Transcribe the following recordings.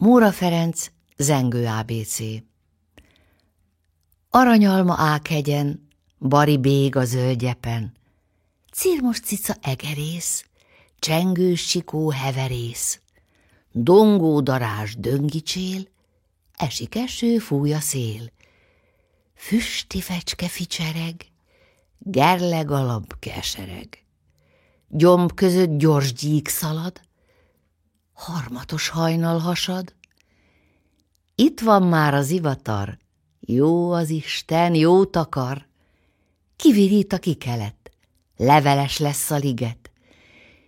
Móra Ferenc, Zengő ABC Aranyalma ákhegyen, bari bég a zöldjepen, Cirmos cica egerész, csengős sikó heverész, Dongó darás döngicsél, esik eső, fúj a szél. Füsti fecske ficsereg, gerle galab kesereg. Gyomb között gyors gyík szalad, harmatos hajnal hasad. Itt van már az ivatar, jó az Isten, jó takar. Kivirít a kikelet, leveles lesz a liget.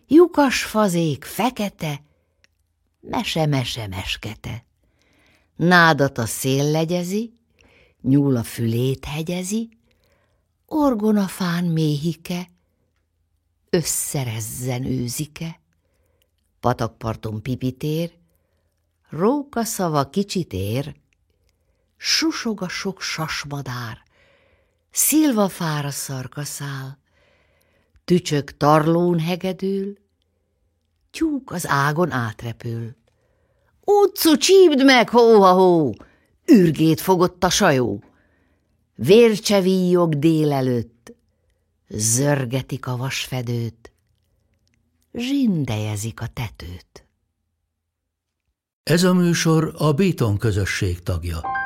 Lyukas fazék, fekete, mese-mese meskete. Nádat a szél legyezi, nyúl a fülét hegyezi, orgonafán méhike, összerezzen őzike, patakparton pipitér, róka szava kicsit ér, susog a sok sasmadár, szilva fára szarkaszál, tücsök tarlón hegedül, tyúk az ágon átrepül. Utcu, csípd meg, hó-ha-hó! Ürgét fogott a sajó. Vércsevíjog délelőtt, zörgetik a vasfedőt, zsindejezik a tetőt. Ez a műsor a Béton közösség tagja.